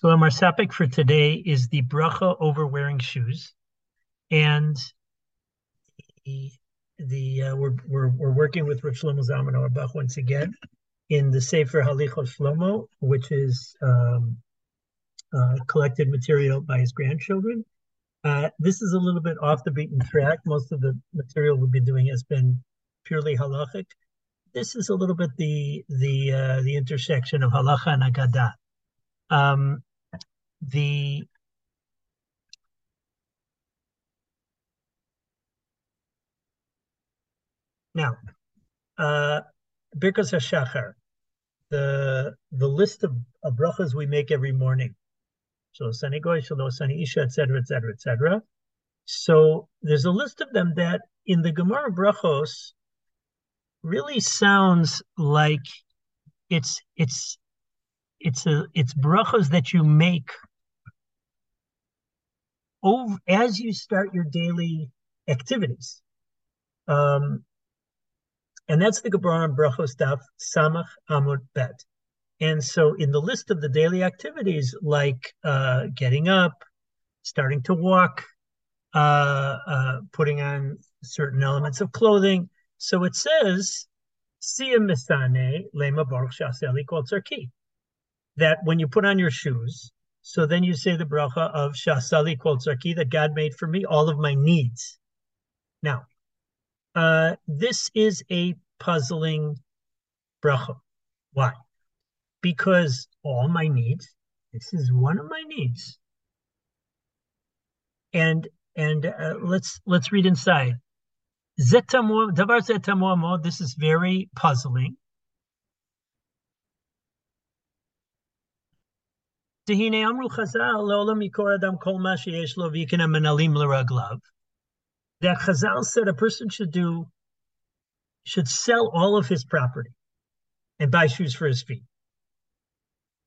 Shalom, our topic for today is the bracha over wearing shoes, and the, the uh, we're, we're we're working with Rav Shlomo Zalman Auerbach once again in the Sefer Halichos Shlomo, which is um, uh, collected material by his grandchildren. Uh, this is a little bit off the beaten track. Most of the material we've been doing has been purely halachic. This is a little bit the the uh, the intersection of halacha and agadah. Um, the now uh Birkas HaShachar, the the list of, of brachas we make every morning. So Sani Goy, Shalom, Sani Isha, etc., etc., etc. So there's a list of them that in the Gemara brachos really sounds like it's it's it's a it's brachas that you make over as you start your daily activities. Um, and that's the Gemara Brachos Daf Samach Amud Bet. And so, in the list of the daily activities, like uh, getting up, starting to walk, uh, uh, putting on certain elements of clothing, so it says, "Siyam misane lema baruch shaseli kol That when you put on your shoes, so then you say the bracha of Shasali Kol Tzarki that God made for me all of my needs. Now, uh, this is a puzzling bracha. Why? Because all my needs, this is one of my needs. And and uh, let's let's read inside. This is very puzzling. That Chazal said a person should do, should sell all of his property and buy shoes for his feet.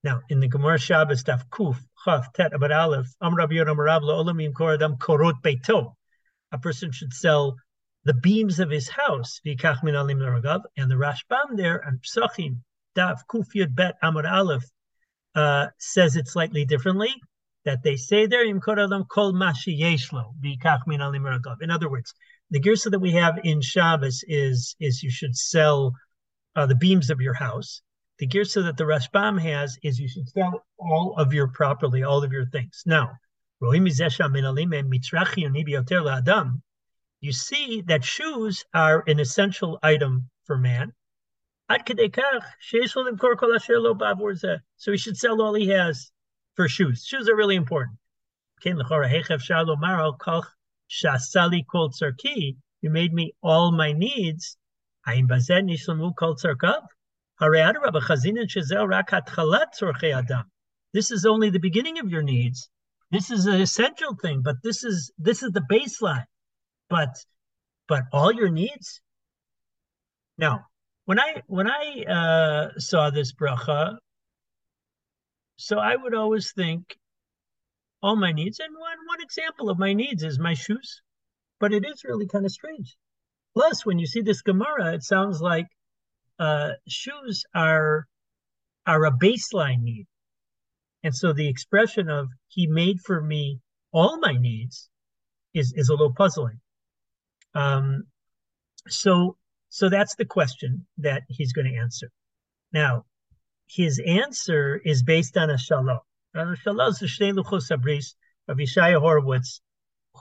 Now, in the Gemara Shabbos, Daf Kuf, Chaf, Tet, Abad Aleph, Amrab Yod Amarav, Olam Yimkor Adam Korot Beito. A person should sell the beams of his house, Vikach Min Alim and the Rashbam there, and Psachim, Daf Kuf Yud Bet Amar Aleph, uh, says it slightly differently. That they say there, In other words, the girsa that we have in Shabbos is is you should sell uh, the beams of your house. The girsa that the Rashbam has is you should sell all of your property, all of your things. Now, you see that shoes are an essential item for man, so he should sell all he has for shoes. Shoes are really important. You made me all my needs. This is only the beginning of your needs. This is an essential thing, but this is this is the baseline. But but all your needs. Now, when I when I uh, saw this bracha, so I would always think all my needs, and one one example of my needs is my shoes, but it is really kind of strange. Plus, when you see this Gemara, it sounds like uh, shoes are are a baseline need, and so the expression of "He made for me all my needs" is is a little puzzling. Um, so so that's the question that he's going to answer. Now, his answer is based on a Shalah. a Shalah is the Shnei Luchos HaBris of Yeshaya Horowitz,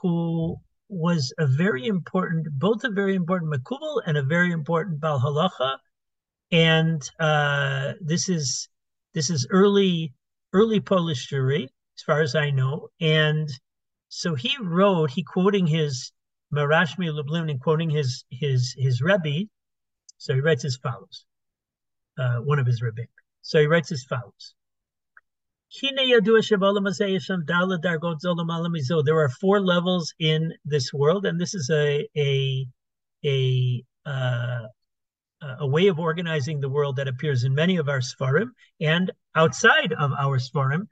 who was a very important, both a very important Makubal and a very important Bal Halacha. And uh, this is this is early early Polish Jewry, as far as I know. And so he wrote, he quoting his Marashmi Lublin in quoting his his his Rebbe. So he writes as follows. Uh, one of his Rebbe. So he writes as follows. There are four levels in this world, and this is a a a uh, a way of organizing the world that appears in many of our svarim and outside of our svarim.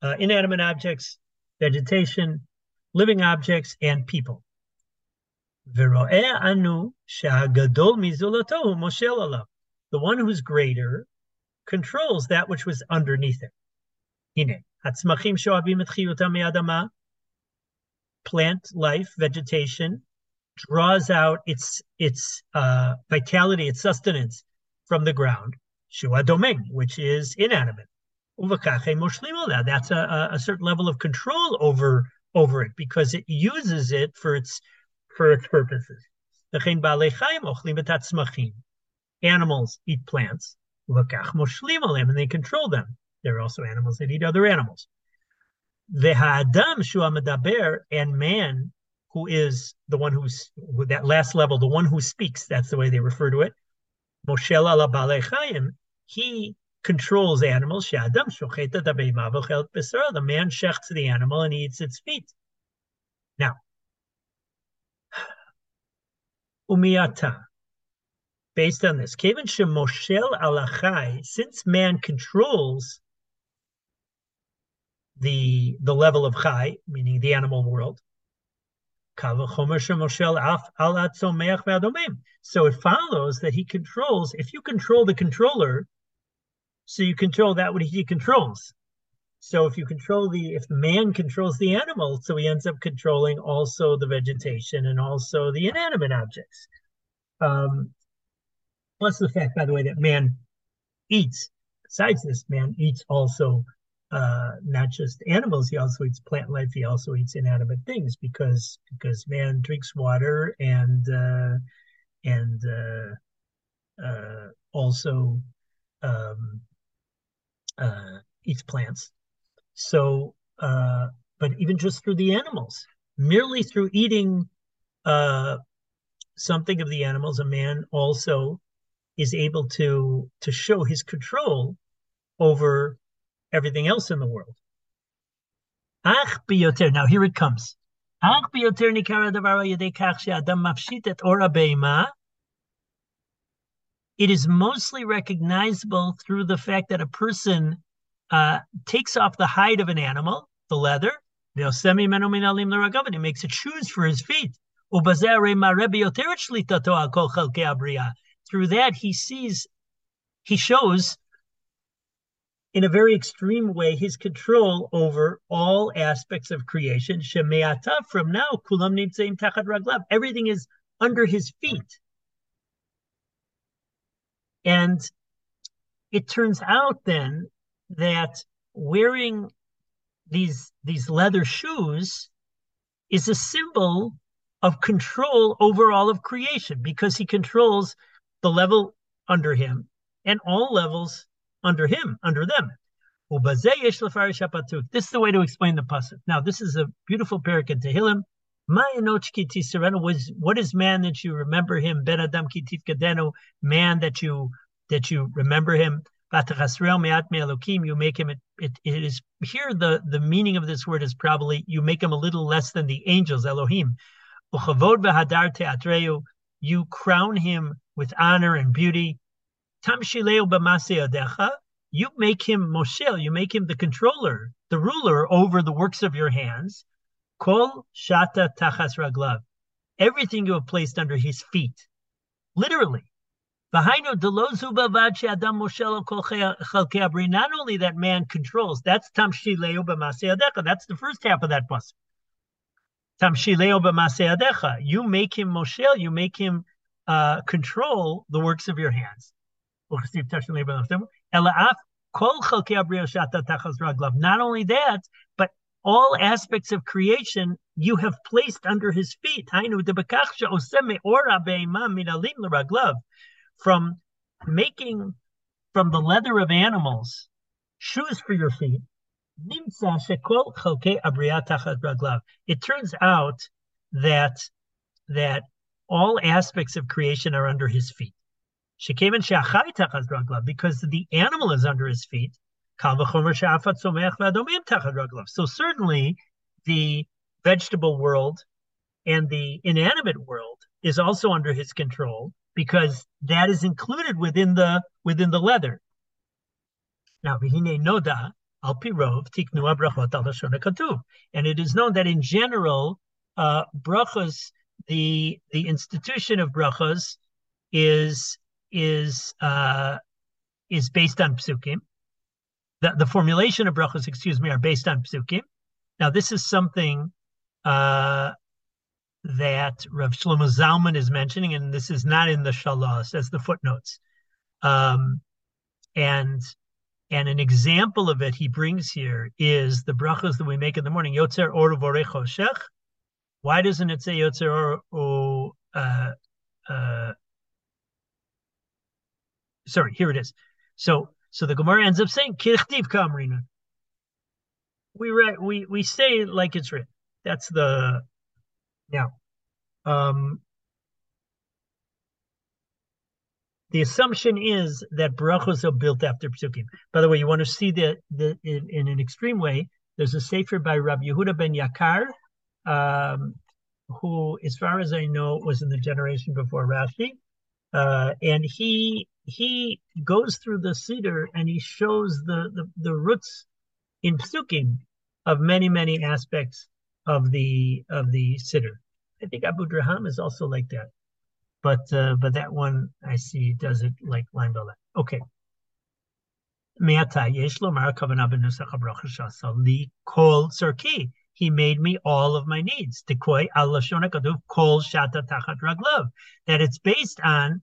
Uh, Inanimate objects, vegetation, living objects, and people. The one who's greater controls that which was underneath it. Plant life, vegetation, draws out its its uh, vitality, its sustenance from the ground. Shua which is inanimate. That's a, a certain level of control over over it because it uses it for its for its purposes. Animals eat plants, and they control them. There are also animals that eat other animals. and man, who is the one who's that last level, the one who speaks. That's the way they refer to it. Moshel ala He controls animals. The man shechts the animal and eats its feet. Now, umiyata. Based on this, Shemoshel since man controls the the level of chai, meaning the animal world, so it follows that he controls, if you control the controller, so you control that what he controls. So if you control the, if man controls the animal, so he ends up controlling also the vegetation and also the inanimate objects. Um, plus the fact, by the way, that man eats. Besides this, man eats also uh, not just animals. He also eats plant life. He also eats inanimate things because because man drinks water and uh, and uh, uh also um, uh, eats plants. So, uh, but even just through the animals, merely through eating uh, something of the animals, a man also is able to to show his control over everything else in the world. Ach biyoter. Now here it comes. Ach biyoter nikara davar yedei kach she'adam mafshit et ora beima. It is mostly recognizable through the fact that a person uh, takes off the hide of an animal, the leather, and makes a shoes for his feet. Through that, he sees, he shows in a very extreme way his control over all aspects of creation. From now. Everything is under his feet. And it turns out then that wearing these these leather shoes is a symbol of control over all of creation because he controls the level under him and all levels under him, under them. This is the way to explain the pasuk. Now, this is a beautiful parak in Tehillim. Was what is man that you remember him? Ben Adam Kadenu, man that you that you remember him. You make him. It, it, it is here. The the meaning of this word is probably you make him a little less than the angels. Elohim. You crown him with honor and beauty. You make him Moshel, you make him the controller, the ruler over the works of your hands. Kol shata tachas raglav. Everything you have placed under his feet. Literally. Not only that man controls, that's tamshileo b'maseadecha. That's the first half of that pasuk. Tamshileo b'maseadecha. You make him Moshel, you make him uh, control the works of your hands. Not only that, but all aspects of creation you have placed under his feet. From making from the leather of animals shoes for your feet. It turns out that that all aspects of creation are under his feet because the animal is under his feet. So certainly the vegetable world and the inanimate world is also under his control because that is included within the within the leather. Now, noda al pirov tiknua brachot al and it is known that in general, uh, the the institution of brachas is is uh, is based on psukim. The, the formulation of brachos, excuse me, are based on psukim. Now, this is something uh, that Rav Shlomo Zalman is mentioning, and this is not in the Shalos as the footnotes. Um, and and an example of it he brings here is the brachos that we make in the morning. Yotzer or vorechoshech. Why doesn't it say Yotzer or uh, uh, sorry, here it is. So so the Gemara ends up saying Kirchtiv Kamrina. We write we we say it like it's written. That's the now. Um, the assumption is that brachos are built after psukim. By the way, you want to see the, the in, in an extreme way. There's a sefer by Rabbi Yehuda ben Yakar, um, who, as far as I know, was in the generation before Rashi, uh, and he he goes through the siddur and he shows the the, the roots in psukim of many many aspects of the of the siddur. I think Abudraham is also like that but uh, but that one I see does it like line by line. Okay. He made me all of my needs. That it's based on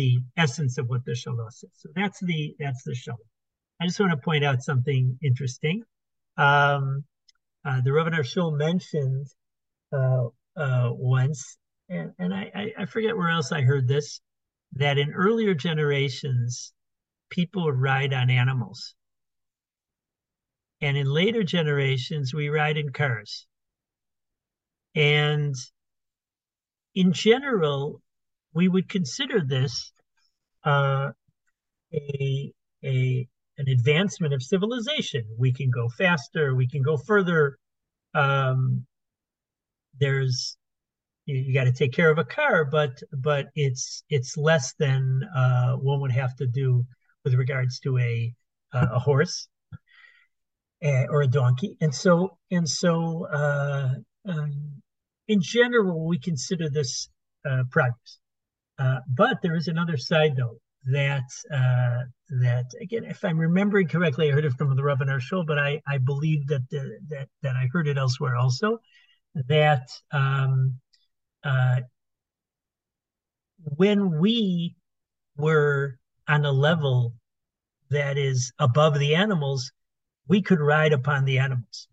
the essence of what the shalah is. So that's the that's the shalah. I just want to point out something interesting. Um, uh, the Rav Shul mentioned uh, uh, once, and, and I, I forget where else I heard this, that in earlier generations, people would ride on animals. And in later generations, we ride in cars. And in general, we would consider this uh, a, a, an advancement of civilization. We can go faster, we can go further. Um, there's you, got to take care of a car, but but it's it's less than uh, one would have to do with regards to a uh, a horse uh, or a donkey, and so and so uh, um, in general we consider this uh, progress. Uh, but there is another side though that uh, that again, if I'm remembering correctly, I heard it from the Rav show, but I I believe that the, that that I heard it elsewhere also that um, uh, when we were on a level that is above the animals, we could ride upon the animals.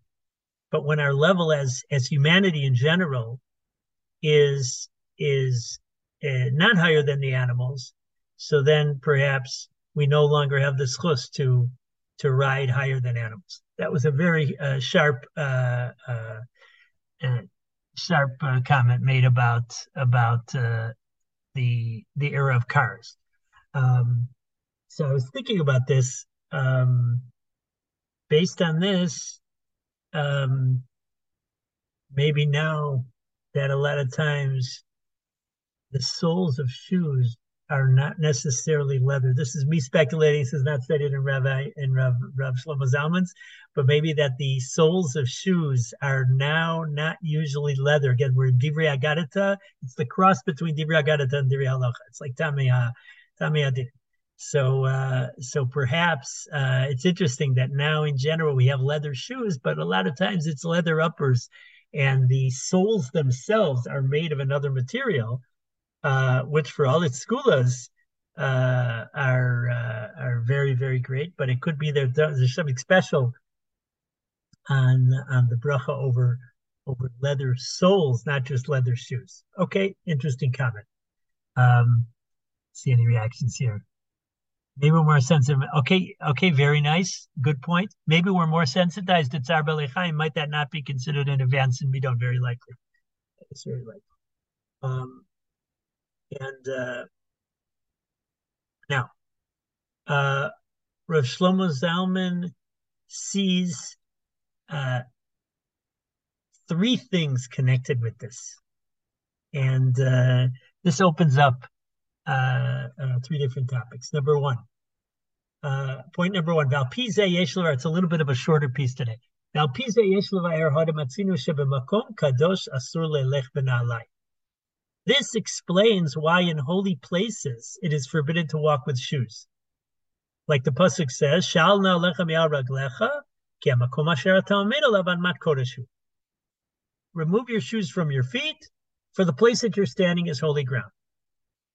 But when our level as as humanity in general is is uh, not higher than the animals, so then perhaps we no longer have the schus to to ride higher than animals. That was a very uh, sharp uh, uh, uh sharp uh, comment made about about the the era of cars. Um, so I was thinking about this. Um, based on this, um, maybe now that a lot of times the soles of shoes are not necessarily leather. This is me speculating. This is not stated in Rav in Rav, Rav Shlomo Zalman's, but maybe that the soles of shoes are now not usually leather. Again, we're in Divrei Agadita. It's the cross between Divrei Agadita and Divrei Halacha. It's like Tamia Din. So, uh, so perhaps uh, it's interesting that now in general we have leather shoes, but a lot of times it's leather uppers, and the soles themselves are made of another material uh, which for all its skulas uh, are uh, are very very great. But it could be that there's something special on on the bracha over over leather soles, not just leather shoes. Okay, interesting comment. Um, see any reactions here? Maybe we're more sensitive. Okay, okay, very nice. Good point. Maybe we're more sensitized to Tsar Belechaim. Might that not be considered an advance in Midon? Very likely. It's very likely. Um, and uh, now, uh, Rav Shlomo Zalman sees uh, three things connected with this. And uh, this opens up uh, uh, three different topics. Number one, uh, point number one, Valpize Yeshlevar, it's a little bit of a shorter piece today. Valpize Yeshlevar Hadamatzinu Shebemakom Kadosh Asur Lelech Benalai. This explains why in holy places it is forbidden to walk with shoes. Like the pasuk says, "Shal na lecha ki mat kodeshu." Remove your shoes from your feet, for the place that you're standing is holy ground.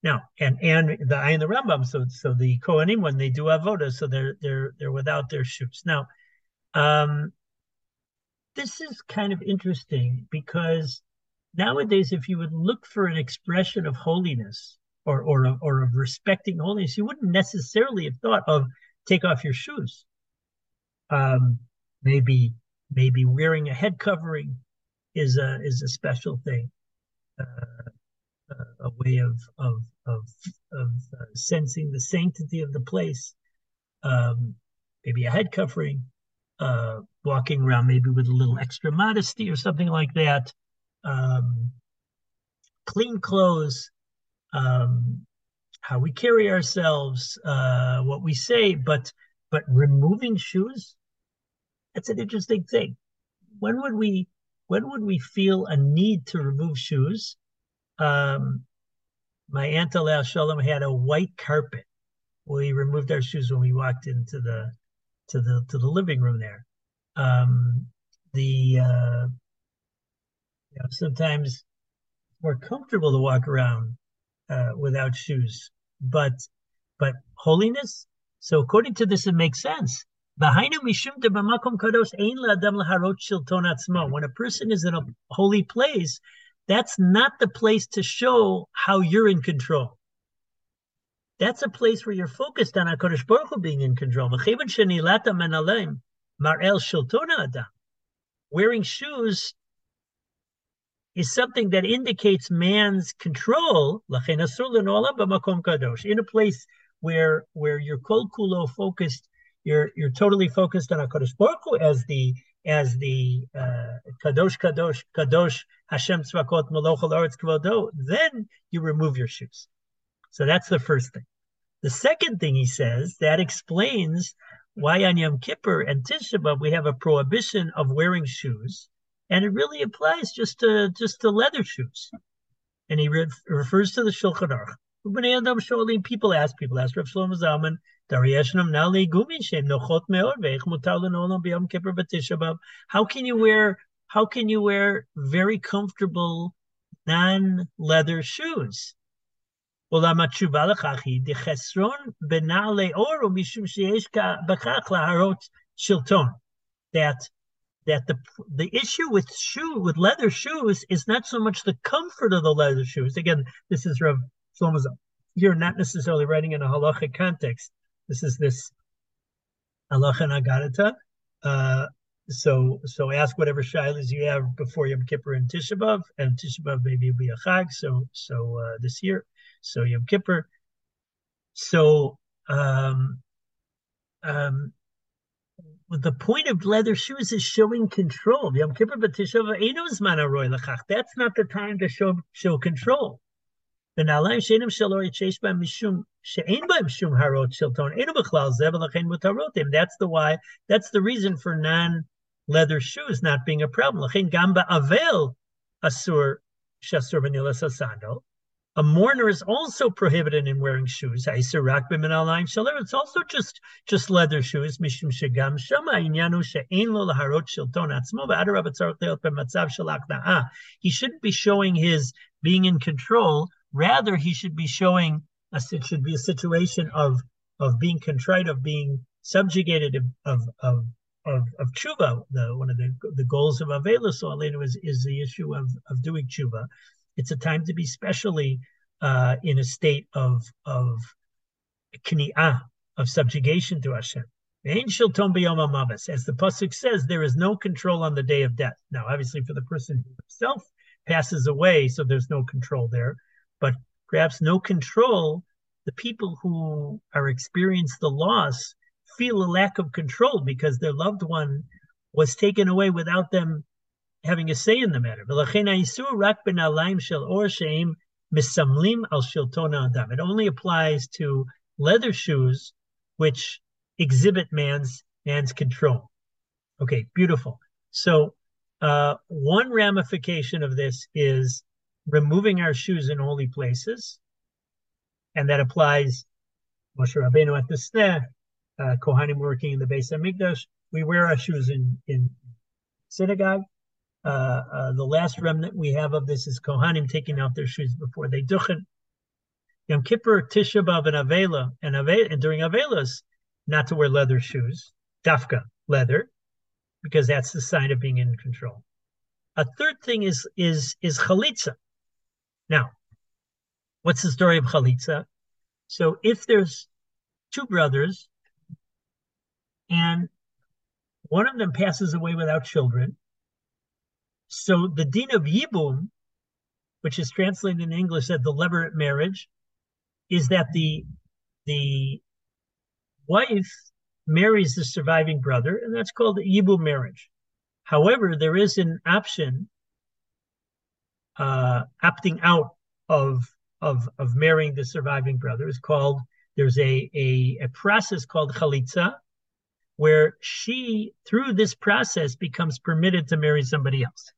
Now, and and the I and the Rambam, so so the Kohanim when they do avoda, so they're they're they're without their shoes. Now, um, this is kind of interesting because nowadays, if you would look for an expression of holiness or or of, or of respecting holiness, you wouldn't necessarily have thought of take off your shoes. Um, maybe maybe wearing a head covering is a is a special thing. Uh, a way of of of, of uh, sensing the sanctity of the place. Um, maybe a head covering, uh, walking around maybe with a little extra modesty or something like that. Um, clean clothes, um, how we carry ourselves, uh, what we say, but but removing shoes, that's an interesting thing. When would we when would we feel a need to remove shoes? um, my aunt Alea Shalom had a white carpet. We removed our shoes when we walked into the to the to the living room there. Um, the uh, you know, sometimes more comfortable to walk around uh, without shoes, but but holiness. So according to this, it makes sense. When a person is in a holy place, that's not the place to show how you're in control. That's a place where you're focused on HaKadosh Baruch Hu being in control. Wearing shoes is something that indicates man's control in a place where where you're kol kulo focused, you're you're totally focused on HaKadosh Baruch Hu as the as the uh, kadosh kadosh kadosh Hashem tzvakot malochal aretz kvodo, then you remove your shoes. So that's the first thing. The second thing he says that explains why on Yom Kippur and Tisha B'av we have a prohibition of wearing shoes, and it really applies just to just to leather shoes. And he re- refers to the Shulchan Aruch. People ask, people ask Rav Shlomo Zalman, how can you wear how can you wear very comfortable non-leather shoes? That that the the issue with shoe with leather shoes is not so much the comfort of the leather shoes. Again, this is Rav Shlomo You're not necessarily writing in a halachic context, this is this halacha nagadata. Uh, so so ask whatever shilas you have before Yom Kippur and Tisha B'av, and Tisha B'av maybe will be a chag. So so uh, this year, so Yom Kippur. So um, um, the point of leather shoes is showing control. That's not the time to show show control. That's the why. That's the reason for non leather shoes not being a problem. Asur shasur vanilla sasando. A mourner is also prohibited in wearing shoes. It's also just just leather shoes. He shouldn't be showing his being in control. Rather, he should be showing a, it should be a situation of of being contrite, of being subjugated, of of of, of tshuva. The, one of the the goals of Avelis is is the issue of of doing tshuva. It's a time to be specially uh, in a state of of kni'ah, of subjugation to Hashem. As the pasuk says, there is no control on the day of death. Now, obviously, for the person himself passes away, so there's no control there but perhaps no control, the people who are experience the loss feel a lack of control because their loved one was taken away without them having a say in the matter. It only applies to leather shoes which exhibit man's man's control. Okay, beautiful. So uh, one ramification of this is removing our shoes in holy places, and that applies Moshe Rabbeinu at the sneh, uh, Kohanim working in the Beis Hamikdash. We wear our shoes in in synagogue. Uh, uh, the last remnant we have of this is Kohanim taking out their shoes before they duchen. Yom Kippur, Tisha B'av, and Avela, and, Avela, and during Avelas, not to wear leather shoes, dafka, leather, because that's the sign of being in control. A third thing is is is chalitza. Now, what's the story of chalitza? So if there's two brothers and one of them passes away without children, so the din of yibum, which is translated in English as the levirate marriage, is that the the wife marries the surviving brother, and that's called the yibum marriage. However, there is an option uh, opting out of of of marrying the surviving brother. It's called there's a a, a process called chalitza, where she through this process becomes permitted to marry somebody else.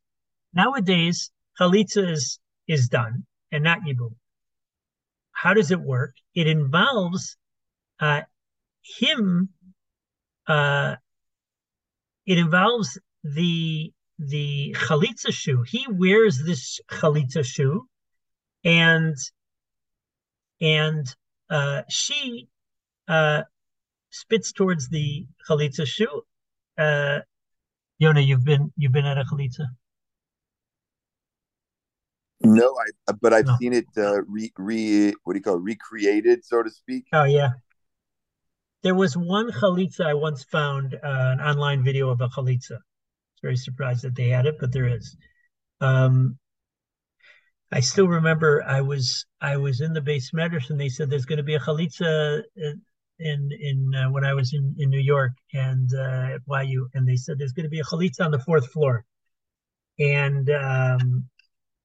Nowadays, chalitza is is done and not yibum. How does it work? It involves uh, him. Uh, it involves the the chalitza shoe. He wears this chalitza shoe, and and uh, she uh, spits towards the chalitza shoe. Uh, Yona, you've been you've been at a chalitza. No, I but I've no. seen it uh, re, re what do you call it, recreated, so to speak. Oh yeah. There was one chalitza I once found uh, an online video of a chalitza I was very surprised that they had it, but there is. Um, I still remember I was I was in the beis medrash. They said there's going to be a chalitza in in uh, when I was in, in New York and uh, at YU, and they said there's going to be a chalitza on the fourth floor, and um,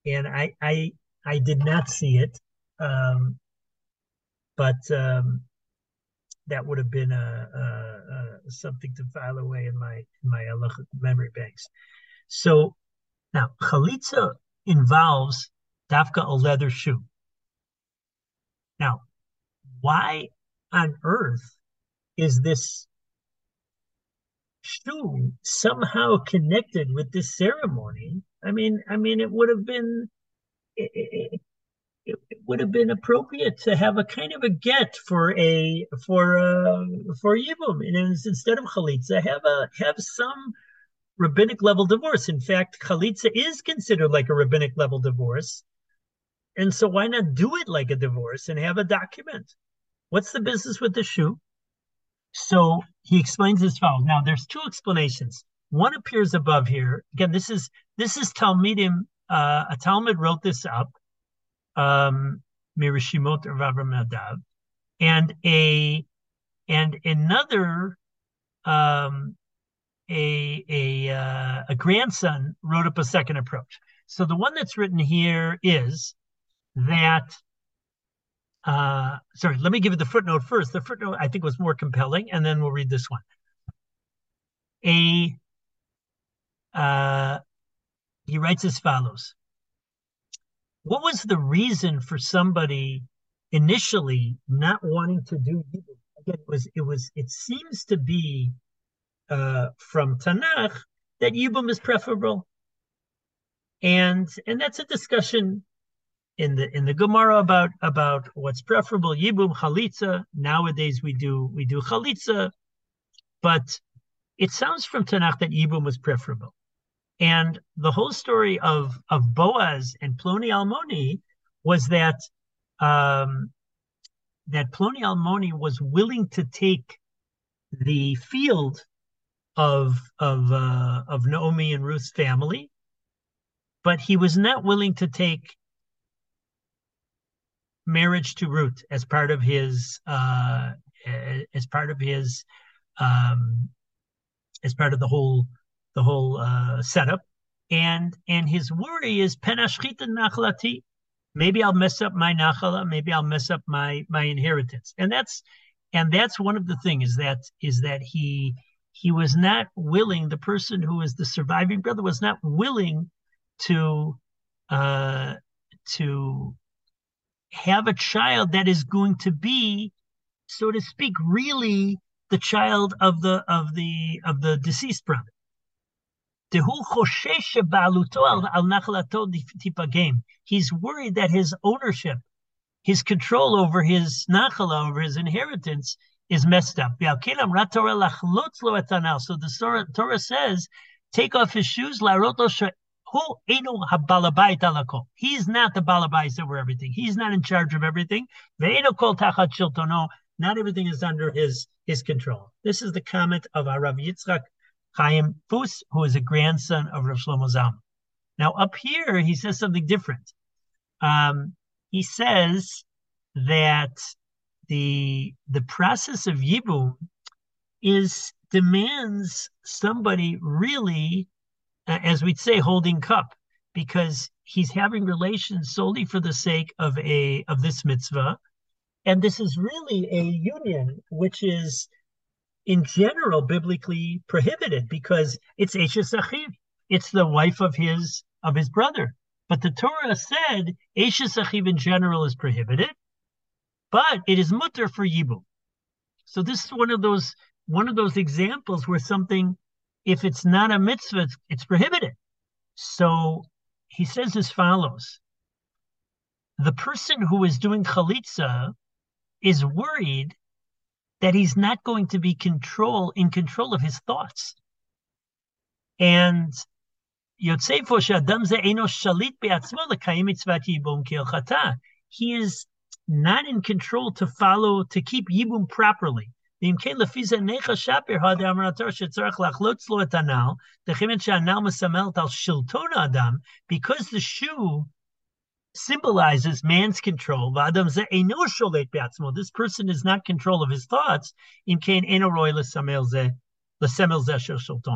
and I I I did not see it, um, but um, that would have been a, a, a, something to file away in my in my memory banks. So now chalitza involves dafka a leather shoe. Now, why on earth is this shoe somehow connected with this ceremony? I mean, I mean, it would have been. It, it, it, would have been appropriate to have a kind of a get for a for uh, for yibum, instead of chalitza, have a have some rabbinic level divorce. In fact, chalitza is considered like a rabbinic level divorce, and so why not do it like a divorce and have a document? What's the business with the shoe? So he explains as follows. Now, there's two explanations. One appears above here. Again, this is this is Talmidim. Uh, a Talmid wrote this up um, Mirishimot Nadav, and a and another um, a a uh, a grandson wrote up a second approach. So the one that's written here is that. Uh, sorry, let me give you the footnote first. The footnote I think was more compelling, and then we'll read this one. A uh, he writes as follows what was the reason for somebody initially not wanting to do Yibum? Again, it was it was it seems to be uh, from Tanakh that Yibum is preferable, and and that's a discussion in the in the Gemara about about what's preferable Yibum Chalitza. Nowadays we do we do Chalitza, but it sounds from Tanakh that Yibum was preferable. And the whole story of of Boaz and Ploni Almoni was that um, that Ploni Almoni was willing to take the field of of uh, of Naomi and Ruth's family, but he was not willing to take marriage to Ruth as part of his uh, as part of his um, as part of the whole the whole uh, setup. And and his worry is penashchita nachlati. Maybe I'll mess up my nachala. Maybe I'll mess up my my inheritance. And that's and that's one of the things that is that he he was not willing. The person who is the surviving brother was not willing to uh, to have a child that is going to be, so to speak, really the child of the of the of the deceased brother. He's worried that his ownership, his control over his nachala, over his inheritance, is messed up. So the Torah, says, take off his shoes, He's not the balabais over everything. He's not in charge of everything. Not everything is under his his control. This is the comment of Rav Yitzchak Chaim Fus, who is a grandson of Rav Shlomo Zalman. Now up here, he says something different. Um, he says that the the process of yibum is demands somebody really, as we'd say, holding cup, because he's having relations solely for the sake of a of this mitzvah, and this is really a union which is, in general, biblically prohibited because it's Eshes Achiv, it's the wife of his of his brother. But the Torah said Eshes Achiv in general is prohibited, but it is mutter for yibum. So this is one of those one of those examples where something, if it's not a mitzvah, it's, it's prohibited. So he says as follows: the person who is doing chalitza is worried that he's not going to be control in control of his thoughts. And he is not in control to follow, to keep Yibum properly. Because the shoe symbolizes man's control. This person is not control of his thoughts.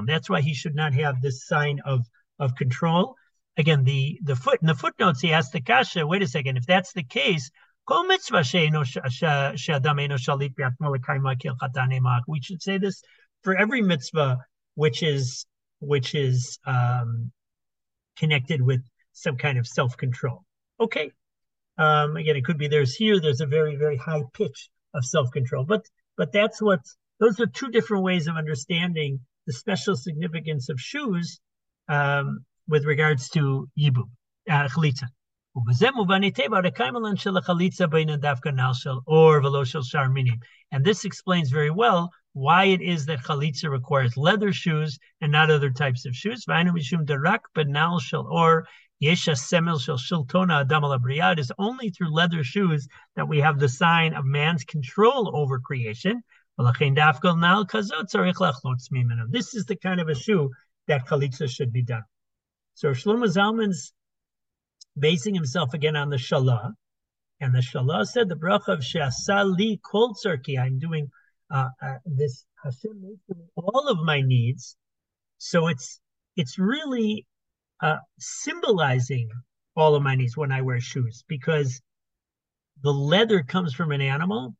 That's why he should not have this sign of, of control. Again, the, the foot in the footnotes he asked the kasha, wait a second, if that's the case, we should say this for every mitzvah which is which is um, connected with some kind of self-control. Okay. Um, again, it could be there's here, there's a very, very high pitch of self-control. But but that's what those are two different ways of understanding the special significance of shoes um, with regards to yibu, uh, chalitza. And this explains very well why it is that chalitza requires leather shoes and not other types of shoes. Or Yesha semel shel shiltona adam al is only through leather shoes that we have the sign of man's control over creation. This is the kind of a shoe that chalitza should be done. So Shlomo Zalman's basing himself again on the Shalah, and the Shalah said the bracha of Shasali Kol Tzarki. I'm doing uh, uh, this Hashem all of my needs. So it's it's really uh, symbolizing all of my needs when I wear shoes because the leather comes from an animal.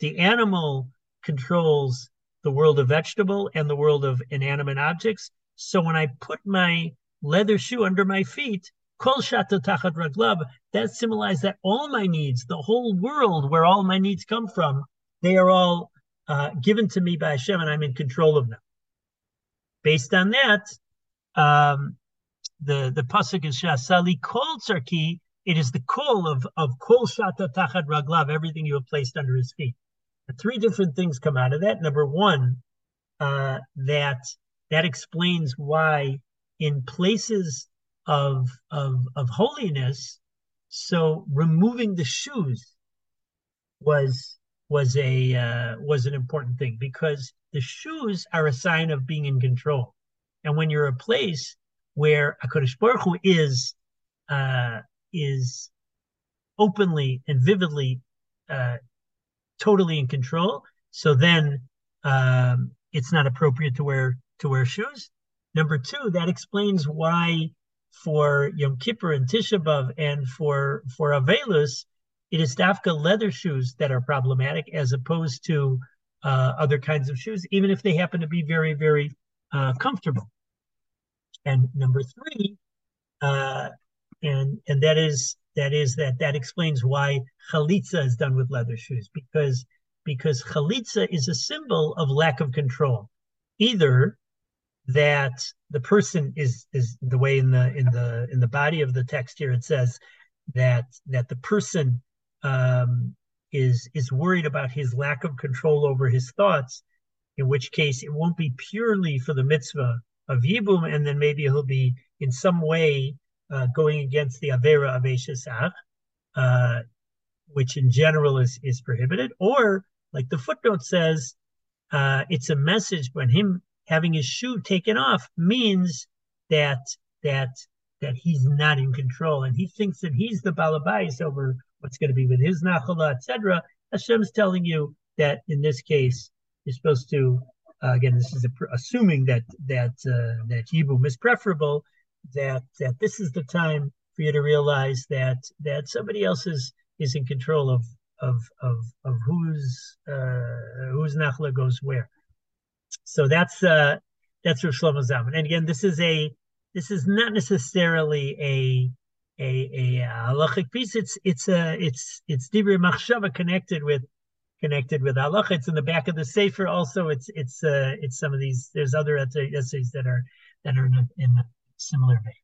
The animal controls the world of vegetable and the world of inanimate objects. So when I put my leather shoe under my feet, kol shata tachat raglav, that symbolizes that all my needs, the whole world where all my needs come from, they are all uh, given to me by Hashem and I'm in control of them. Based on that, um, the the pasuk is Shasali Kol Tzarki. It is the call of of Kol Shata Tachat Raglav, everything you have placed under his feet. Three different things come out of that. Number one, uh, that that explains why in places of of of holiness, so removing the shoes was was a uh, was an important thing because the shoes are a sign of being in control, and when you're a place where Hakadosh Baruch Hu is uh, is openly and vividly uh, totally in control. So then um, it's not appropriate to wear to wear shoes. Number two, that explains why for Yom Kippur and Tisha B'av and for for Avelus, it is dafka leather shoes that are problematic as opposed to uh, other kinds of shoes, even if they happen to be very very uh, comfortable. And number three, uh, and and that is that is that that explains why chalitza is done with leather shoes because because chalitza is a symbol of lack of control, either that the person is is the way in the in the in the body of the text here it says that that the person um, is is worried about his lack of control over his thoughts, in which case it won't be purely for the mitzvah of yibum, and then maybe he'll be in some way uh, going against the avera of eshesach, uh, which in general is is prohibited, or like the footnote says, uh, it's a message when him having his shoe taken off means that that that he's not in control, and he thinks that he's the balabais over what's going to be with his nachala, etc. Hashem's telling you that in this case, you're supposed to. Uh, again, this is a, assuming that that uh, that Yibum is preferable. That that this is the time for you to realize that that somebody else is is in control of of of of whose uh, whose nachla goes where. So that's uh that's Rav Shlomo Zalman. And again, this is a this is not necessarily a a a halachic piece. It's it's a it's it's divrei machshava connected with connected with halacha. It's in the back of the sefer. Also, it's it's uh it's some of these. There's other essays that are that are in a, in a similar vein.